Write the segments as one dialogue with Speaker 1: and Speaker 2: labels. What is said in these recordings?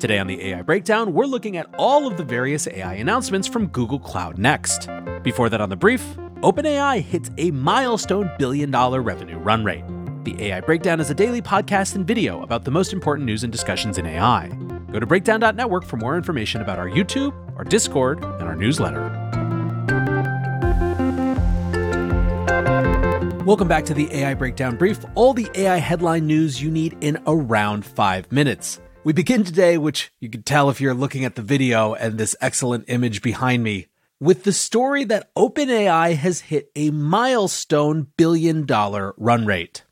Speaker 1: Today on the AI Breakdown, we're looking at all of the various AI announcements from Google Cloud Next. Before that, on the brief, OpenAI hits a milestone billion dollar revenue run rate. The AI Breakdown is a daily podcast and video about the most important news and discussions in AI. Go to breakdown.network for more information about our YouTube, our Discord, and our newsletter. Welcome back to the AI Breakdown Brief, all the AI headline news you need in around five minutes. We begin today, which you can tell if you're looking at the video and this excellent image behind me, with the story that OpenAI has hit a milestone billion dollar run rate.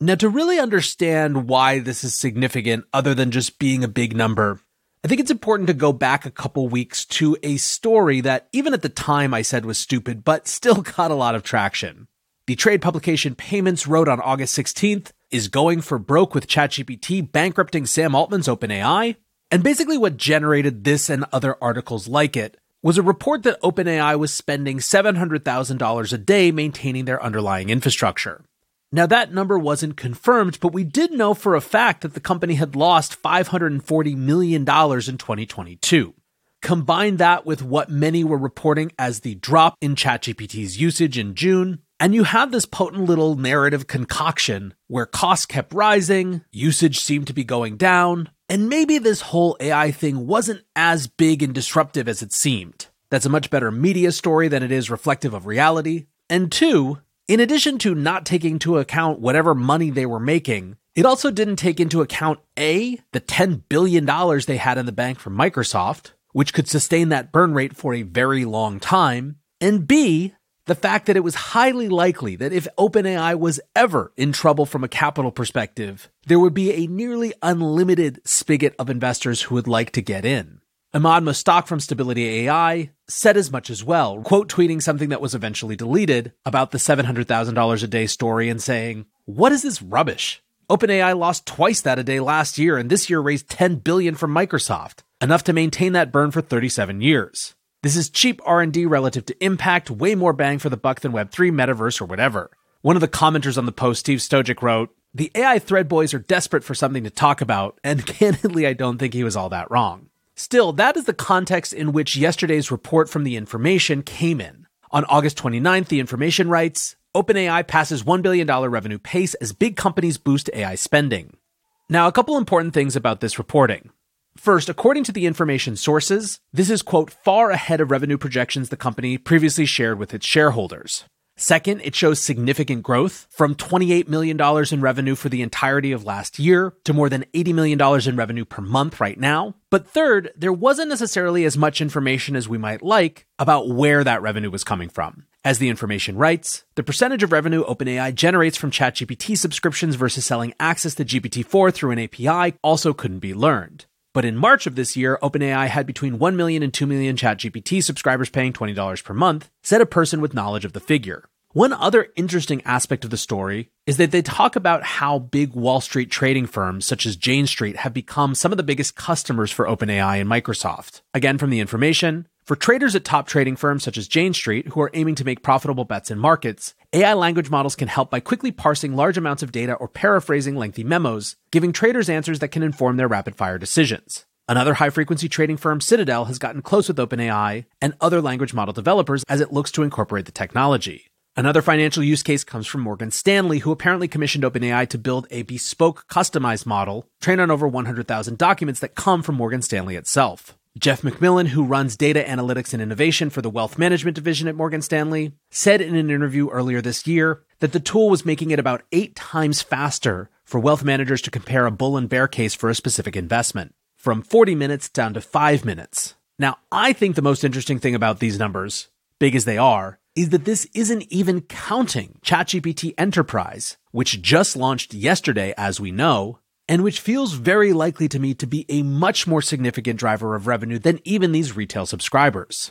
Speaker 1: Now, to really understand why this is significant, other than just being a big number, I think it's important to go back a couple weeks to a story that even at the time I said was stupid, but still got a lot of traction. The trade publication Payments wrote on August 16th is going for broke with ChatGPT bankrupting Sam Altman's OpenAI. And basically, what generated this and other articles like it was a report that OpenAI was spending $700,000 a day maintaining their underlying infrastructure. Now, that number wasn't confirmed, but we did know for a fact that the company had lost $540 million in 2022. Combine that with what many were reporting as the drop in ChatGPT's usage in June, and you had this potent little narrative concoction where costs kept rising, usage seemed to be going down, and maybe this whole AI thing wasn't as big and disruptive as it seemed. That's a much better media story than it is reflective of reality. And two, in addition to not taking into account whatever money they were making, it also didn't take into account A, the $10 billion they had in the bank from Microsoft, which could sustain that burn rate for a very long time, and B, the fact that it was highly likely that if OpenAI was ever in trouble from a capital perspective, there would be a nearly unlimited spigot of investors who would like to get in. Emad Mostaque from Stability AI said as much as well, quote tweeting something that was eventually deleted about the $700,000 a day story and saying, What is this rubbish? OpenAI lost twice that a day last year and this year raised 10 billion from Microsoft, enough to maintain that burn for 37 years. This is cheap R&D relative to impact, way more bang for the buck than Web3, Metaverse, or whatever. One of the commenters on the post, Steve Stojic, wrote, The AI thread boys are desperate for something to talk about, and candidly, I don't think he was all that wrong. Still, that is the context in which yesterday's report from The Information came in. On August 29th, The Information writes, OpenAI passes $1 billion revenue pace as big companies boost AI spending. Now, a couple important things about this reporting. First, according to the information sources, this is, quote, far ahead of revenue projections the company previously shared with its shareholders. Second, it shows significant growth from $28 million in revenue for the entirety of last year to more than $80 million in revenue per month right now. But third, there wasn't necessarily as much information as we might like about where that revenue was coming from. As the information writes, the percentage of revenue OpenAI generates from ChatGPT subscriptions versus selling access to GPT-4 through an API also couldn't be learned. But in March of this year, OpenAI had between 1 million and 2 million ChatGPT subscribers paying $20 per month, said a person with knowledge of the figure. One other interesting aspect of the story is that they talk about how big Wall Street trading firms such as Jane Street have become some of the biggest customers for OpenAI and Microsoft. Again, from the information, for traders at top trading firms such as Jane Street, who are aiming to make profitable bets in markets, AI language models can help by quickly parsing large amounts of data or paraphrasing lengthy memos, giving traders answers that can inform their rapid fire decisions. Another high frequency trading firm, Citadel, has gotten close with OpenAI and other language model developers as it looks to incorporate the technology. Another financial use case comes from Morgan Stanley, who apparently commissioned OpenAI to build a bespoke, customized model trained on over 100,000 documents that come from Morgan Stanley itself. Jeff McMillan, who runs data analytics and innovation for the wealth management division at Morgan Stanley, said in an interview earlier this year that the tool was making it about eight times faster for wealth managers to compare a bull and bear case for a specific investment, from 40 minutes down to five minutes. Now, I think the most interesting thing about these numbers, big as they are, is that this isn't even counting ChatGPT Enterprise, which just launched yesterday, as we know, and which feels very likely to me to be a much more significant driver of revenue than even these retail subscribers.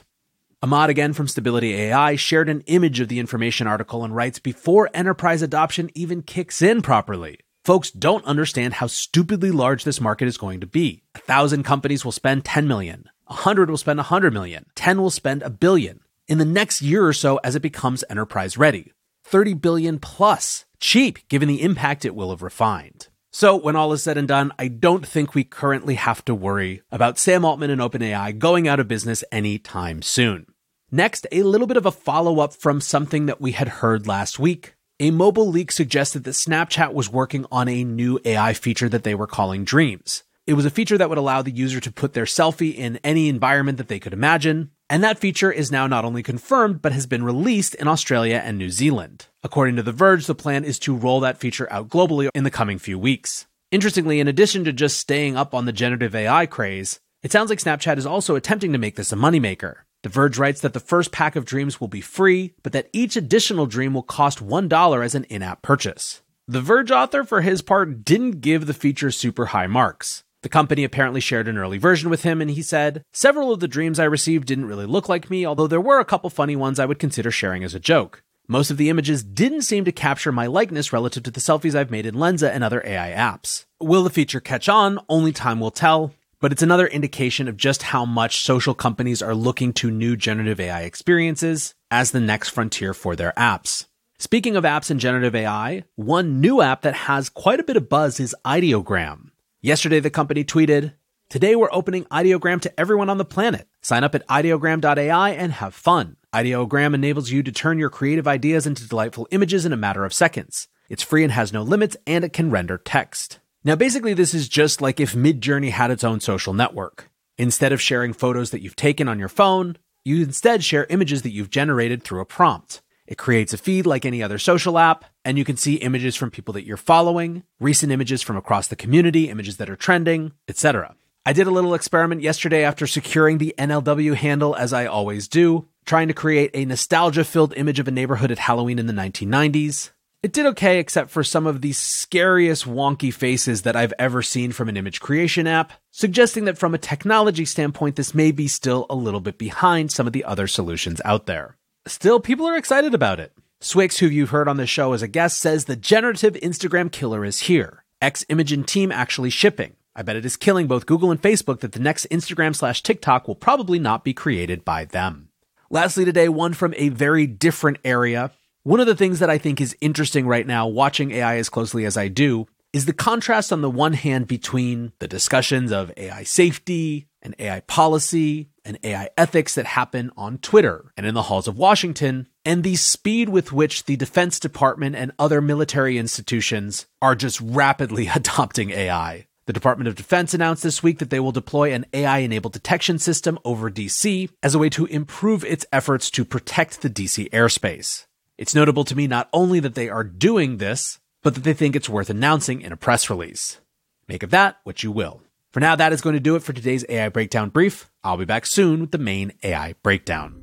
Speaker 1: Emad, again from Stability AI shared an image of the information article and writes before enterprise adoption even kicks in properly. Folks don't understand how stupidly large this market is going to be. A thousand companies will spend 10 million. A hundred will spend a hundred million. 10 will spend a billion. In the next year or so as it becomes enterprise ready. 30 billion plus. Cheap given the impact it will have refined. So, when all is said and done, I don't think we currently have to worry about Sam Altman and OpenAI going out of business anytime soon. Next, a little bit of a follow up from something that we had heard last week. A mobile leak suggested that Snapchat was working on a new AI feature that they were calling Dreams. It was a feature that would allow the user to put their selfie in any environment that they could imagine. And that feature is now not only confirmed, but has been released in Australia and New Zealand. According to The Verge, the plan is to roll that feature out globally in the coming few weeks. Interestingly, in addition to just staying up on the generative AI craze, it sounds like Snapchat is also attempting to make this a moneymaker. The Verge writes that the first pack of dreams will be free, but that each additional dream will cost $1 as an in app purchase. The Verge author, for his part, didn't give the feature super high marks. The company apparently shared an early version with him, and he said, Several of the dreams I received didn't really look like me, although there were a couple funny ones I would consider sharing as a joke. Most of the images didn't seem to capture my likeness relative to the selfies I've made in Lensa and other AI apps. Will the feature catch on? Only time will tell, but it's another indication of just how much social companies are looking to new generative AI experiences as the next frontier for their apps. Speaking of apps and generative AI, one new app that has quite a bit of buzz is Ideogram. Yesterday, the company tweeted, Today we're opening Ideogram to everyone on the planet. Sign up at ideogram.ai and have fun. Ideogram enables you to turn your creative ideas into delightful images in a matter of seconds. It's free and has no limits, and it can render text. Now, basically, this is just like if Midjourney had its own social network. Instead of sharing photos that you've taken on your phone, you instead share images that you've generated through a prompt. It creates a feed like any other social app, and you can see images from people that you're following, recent images from across the community, images that are trending, etc. I did a little experiment yesterday after securing the NLW handle, as I always do, trying to create a nostalgia filled image of a neighborhood at Halloween in the 1990s. It did okay, except for some of the scariest wonky faces that I've ever seen from an image creation app, suggesting that from a technology standpoint, this may be still a little bit behind some of the other solutions out there. Still, people are excited about it. swyx, who you've heard on the show as a guest, says the generative Instagram killer is here. X Imagen team actually shipping. I bet it is killing both Google and Facebook that the next Instagram slash TikTok will probably not be created by them. Lastly, today, one from a very different area. One of the things that I think is interesting right now, watching AI as closely as I do, is the contrast on the one hand between the discussions of AI safety and AI policy and AI ethics that happen on Twitter and in the halls of Washington, and the speed with which the Defense Department and other military institutions are just rapidly adopting AI. The Department of Defense announced this week that they will deploy an AI enabled detection system over DC as a way to improve its efforts to protect the DC airspace. It's notable to me not only that they are doing this, but that they think it's worth announcing in a press release. Make of that what you will. For now, that is going to do it for today's AI Breakdown Brief. I'll be back soon with the main AI Breakdown.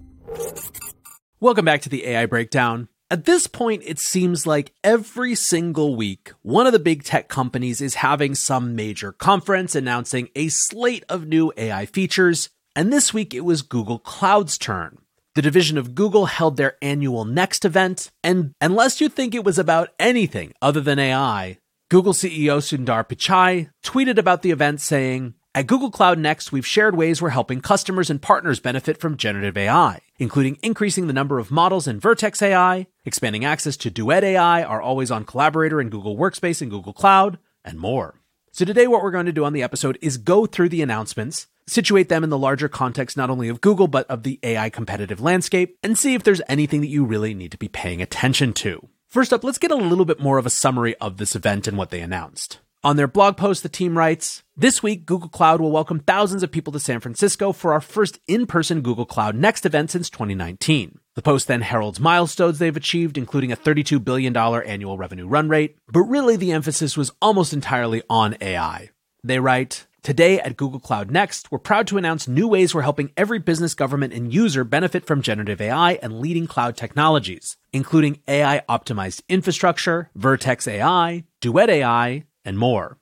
Speaker 1: Welcome back to the AI Breakdown. At this point, it seems like every single week, one of the big tech companies is having some major conference announcing a slate of new AI features, and this week it was Google Cloud's turn. The division of Google held their annual Next event, and unless you think it was about anything other than AI, Google CEO Sundar Pichai tweeted about the event saying, At Google Cloud Next, we've shared ways we're helping customers and partners benefit from generative AI, including increasing the number of models in Vertex AI, expanding access to Duet AI, our always on collaborator in Google Workspace and Google Cloud, and more. So today, what we're going to do on the episode is go through the announcements, situate them in the larger context not only of Google, but of the AI competitive landscape, and see if there's anything that you really need to be paying attention to. First up, let's get a little bit more of a summary of this event and what they announced. On their blog post, the team writes This week, Google Cloud will welcome thousands of people to San Francisco for our first in person Google Cloud Next event since 2019. The post then heralds milestones they've achieved, including a $32 billion annual revenue run rate, but really the emphasis was almost entirely on AI. They write, Today at Google Cloud Next, we're proud to announce new ways we're helping every business, government, and user benefit from generative AI and leading cloud technologies, including AI optimized infrastructure, Vertex AI, Duet AI, and more.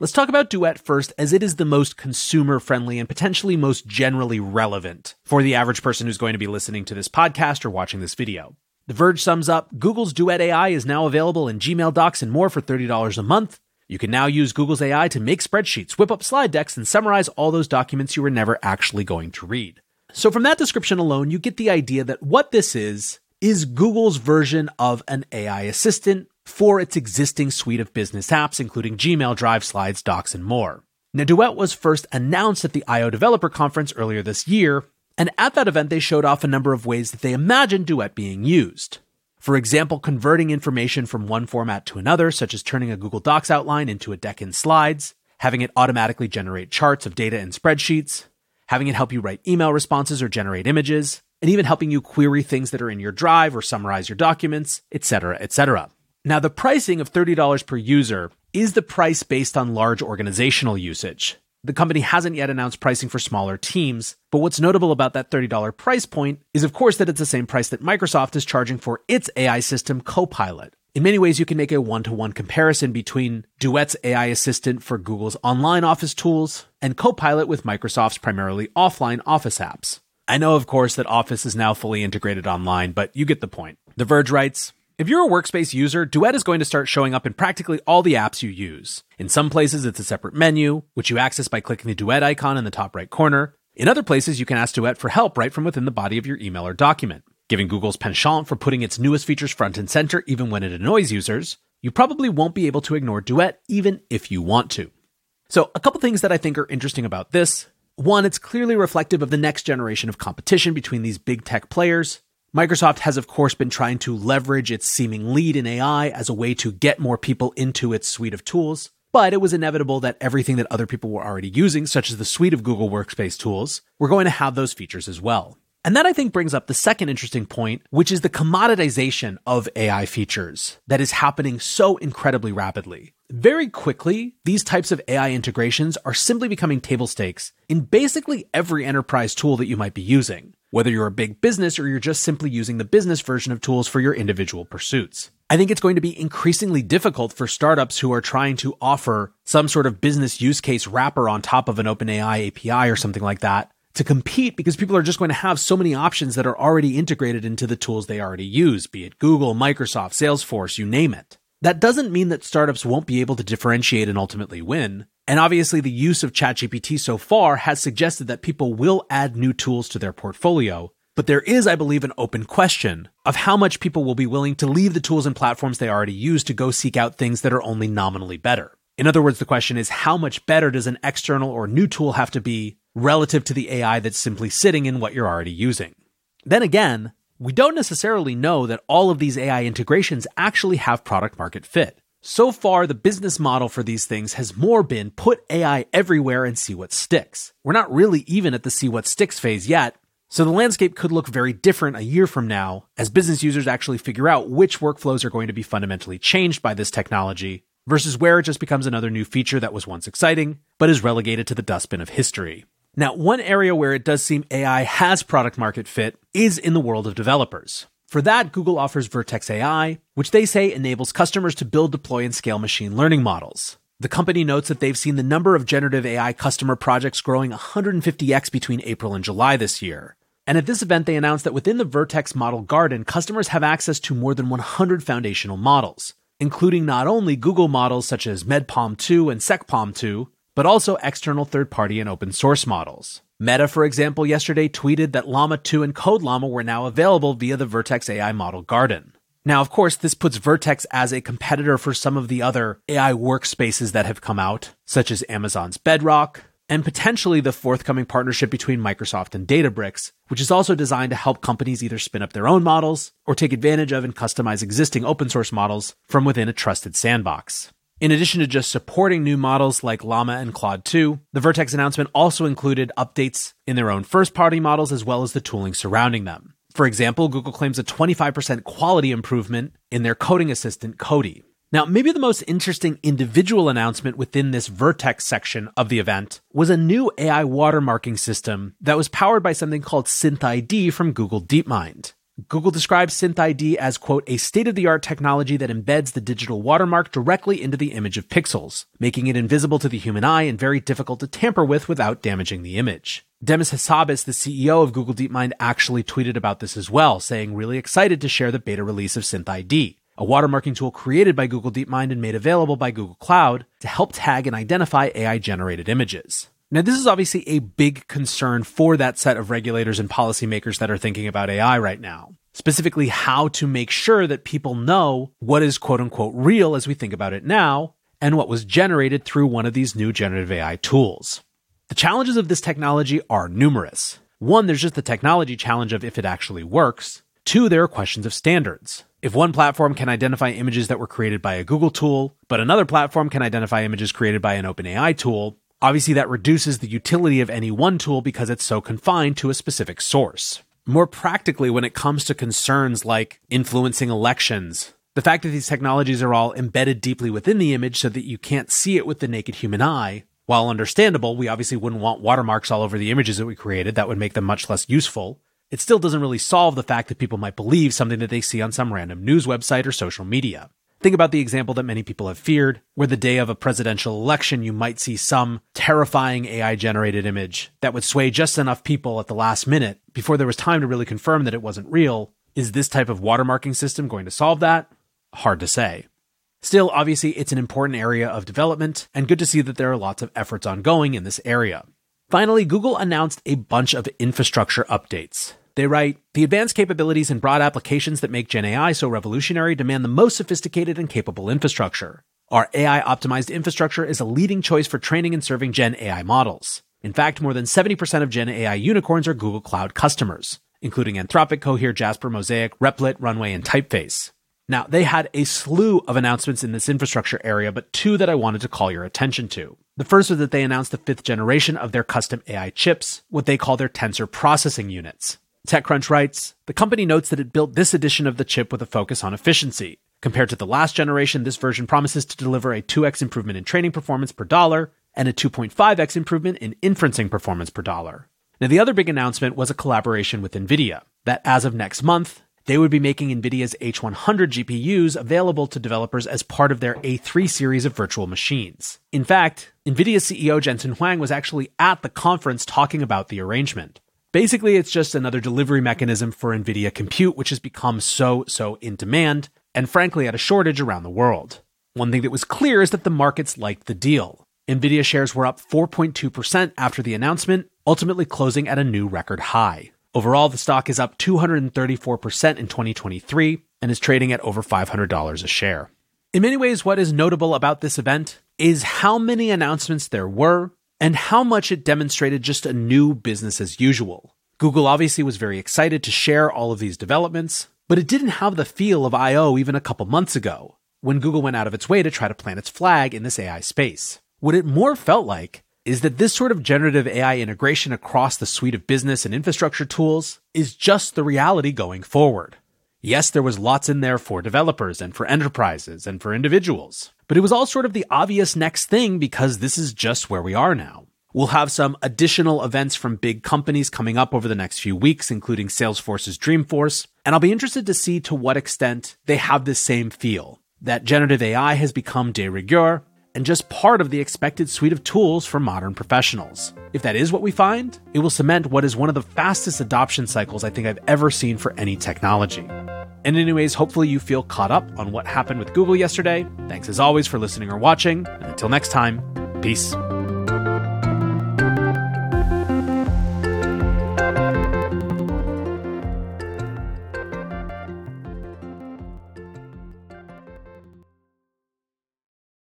Speaker 1: Let's talk about Duet first, as it is the most consumer friendly and potentially most generally relevant for the average person who's going to be listening to this podcast or watching this video. The Verge sums up Google's Duet AI is now available in Gmail Docs and more for $30 a month. You can now use Google's AI to make spreadsheets, whip up slide decks, and summarize all those documents you were never actually going to read. So, from that description alone, you get the idea that what this is, is Google's version of an AI assistant for its existing suite of business apps, including Gmail, Drive, Slides, Docs, and more. Now, Duet was first announced at the I.O. Developer Conference earlier this year, and at that event, they showed off a number of ways that they imagine Duet being used. For example, converting information from one format to another, such as turning a Google Docs outline into a deck in slides, having it automatically generate charts of data in spreadsheets, having it help you write email responses or generate images, and even helping you query things that are in your drive or summarize your documents, etc., etc. Now, the pricing of $30 per user is the price based on large organizational usage. The company hasn't yet announced pricing for smaller teams, but what's notable about that $30 price point is, of course, that it's the same price that Microsoft is charging for its AI system, Copilot. In many ways, you can make a one to one comparison between Duet's AI assistant for Google's online office tools and Copilot with Microsoft's primarily offline office apps. I know, of course, that Office is now fully integrated online, but you get the point. The Verge writes, if you're a workspace user, Duet is going to start showing up in practically all the apps you use. In some places, it's a separate menu, which you access by clicking the Duet icon in the top right corner. In other places, you can ask Duet for help right from within the body of your email or document. Given Google's penchant for putting its newest features front and center even when it annoys users, you probably won't be able to ignore Duet even if you want to. So, a couple things that I think are interesting about this. One, it's clearly reflective of the next generation of competition between these big tech players. Microsoft has, of course, been trying to leverage its seeming lead in AI as a way to get more people into its suite of tools. But it was inevitable that everything that other people were already using, such as the suite of Google Workspace tools, were going to have those features as well. And that I think brings up the second interesting point, which is the commoditization of AI features that is happening so incredibly rapidly. Very quickly, these types of AI integrations are simply becoming table stakes in basically every enterprise tool that you might be using whether you're a big business or you're just simply using the business version of tools for your individual pursuits. I think it's going to be increasingly difficult for startups who are trying to offer some sort of business use case wrapper on top of an OpenAI API or something like that to compete because people are just going to have so many options that are already integrated into the tools they already use, be it Google, Microsoft, Salesforce, you name it. That doesn't mean that startups won't be able to differentiate and ultimately win. And obviously, the use of ChatGPT so far has suggested that people will add new tools to their portfolio. But there is, I believe, an open question of how much people will be willing to leave the tools and platforms they already use to go seek out things that are only nominally better. In other words, the question is how much better does an external or new tool have to be relative to the AI that's simply sitting in what you're already using? Then again, we don't necessarily know that all of these AI integrations actually have product market fit. So far, the business model for these things has more been put AI everywhere and see what sticks. We're not really even at the see what sticks phase yet, so the landscape could look very different a year from now as business users actually figure out which workflows are going to be fundamentally changed by this technology versus where it just becomes another new feature that was once exciting, but is relegated to the dustbin of history. Now, one area where it does seem AI has product market fit is in the world of developers. For that, Google offers Vertex AI, which they say enables customers to build, deploy, and scale machine learning models. The company notes that they've seen the number of generative AI customer projects growing 150x between April and July this year. And at this event, they announced that within the Vertex Model Garden, customers have access to more than 100 foundational models, including not only Google models such as MedPalm 2 and SecPalm 2, but also external third party and open source models. Meta, for example, yesterday tweeted that Llama 2 and Code Llama were now available via the Vertex AI Model Garden. Now, of course, this puts Vertex as a competitor for some of the other AI workspaces that have come out, such as Amazon's Bedrock, and potentially the forthcoming partnership between Microsoft and Databricks, which is also designed to help companies either spin up their own models or take advantage of and customize existing open source models from within a trusted sandbox. In addition to just supporting new models like Llama and Claude 2, the Vertex announcement also included updates in their own first party models as well as the tooling surrounding them. For example, Google claims a 25% quality improvement in their coding assistant, Codey. Now, maybe the most interesting individual announcement within this Vertex section of the event was a new AI watermarking system that was powered by something called SynthID from Google DeepMind. Google describes SynthID as, quote, a state of the art technology that embeds the digital watermark directly into the image of pixels, making it invisible to the human eye and very difficult to tamper with without damaging the image. Demis Hassabis, the CEO of Google DeepMind, actually tweeted about this as well, saying, really excited to share the beta release of SynthID, a watermarking tool created by Google DeepMind and made available by Google Cloud to help tag and identify AI generated images. Now, this is obviously a big concern for that set of regulators and policymakers that are thinking about AI right now. specifically how to make sure that people know what is quote unquote real as we think about it now and what was generated through one of these new generative AI tools. The challenges of this technology are numerous. One, there's just the technology challenge of if it actually works. Two, there are questions of standards. If one platform can identify images that were created by a Google tool, but another platform can identify images created by an OpenAI tool, obviously that reduces the utility of any one tool because it's so confined to a specific source. More practically, when it comes to concerns like influencing elections, the fact that these technologies are all embedded deeply within the image so that you can't see it with the naked human eye, while understandable, we obviously wouldn't want watermarks all over the images that we created. That would make them much less useful. It still doesn't really solve the fact that people might believe something that they see on some random news website or social media. Think about the example that many people have feared, where the day of a presidential election, you might see some terrifying AI generated image that would sway just enough people at the last minute before there was time to really confirm that it wasn't real. Is this type of watermarking system going to solve that? Hard to say. Still, obviously, it's an important area of development, and good to see that there are lots of efforts ongoing in this area. Finally, Google announced a bunch of infrastructure updates. They write The advanced capabilities and broad applications that make Gen AI so revolutionary demand the most sophisticated and capable infrastructure. Our AI optimized infrastructure is a leading choice for training and serving Gen AI models. In fact, more than 70% of Gen AI unicorns are Google Cloud customers, including Anthropic, Cohere, Jasper, Mosaic, Replit, Runway, and Typeface. Now, they had a slew of announcements in this infrastructure area, but two that I wanted to call your attention to. The first was that they announced the fifth generation of their custom AI chips, what they call their tensor processing units. TechCrunch writes The company notes that it built this edition of the chip with a focus on efficiency. Compared to the last generation, this version promises to deliver a 2x improvement in training performance per dollar and a 2.5x improvement in inferencing performance per dollar. Now, the other big announcement was a collaboration with NVIDIA that as of next month, they would be making NVIDIA's H100 GPUs available to developers as part of their A3 series of virtual machines. In fact, NVIDIA CEO Jensen Huang was actually at the conference talking about the arrangement. Basically, it's just another delivery mechanism for NVIDIA compute, which has become so, so in demand, and frankly at a shortage around the world. One thing that was clear is that the markets liked the deal. NVIDIA shares were up 4.2% after the announcement, ultimately closing at a new record high. Overall, the stock is up 234% in 2023 and is trading at over $500 a share. In many ways, what is notable about this event is how many announcements there were and how much it demonstrated just a new business as usual. Google obviously was very excited to share all of these developments, but it didn't have the feel of I.O. even a couple months ago, when Google went out of its way to try to plant its flag in this AI space. What it more felt like is that this sort of generative AI integration across the suite of business and infrastructure tools is just the reality going forward. Yes, there was lots in there for developers and for enterprises and for individuals, but it was all sort of the obvious next thing because this is just where we are now. We'll have some additional events from big companies coming up over the next few weeks, including Salesforce's Dreamforce, and I'll be interested to see to what extent they have this same feel that generative AI has become de rigueur and just part of the expected suite of tools for modern professionals. If that is what we find, it will cement what is one of the fastest adoption cycles I think I've ever seen for any technology. And, anyways, hopefully you feel caught up on what happened with Google yesterday. Thanks as always for listening or watching. And until next time, peace.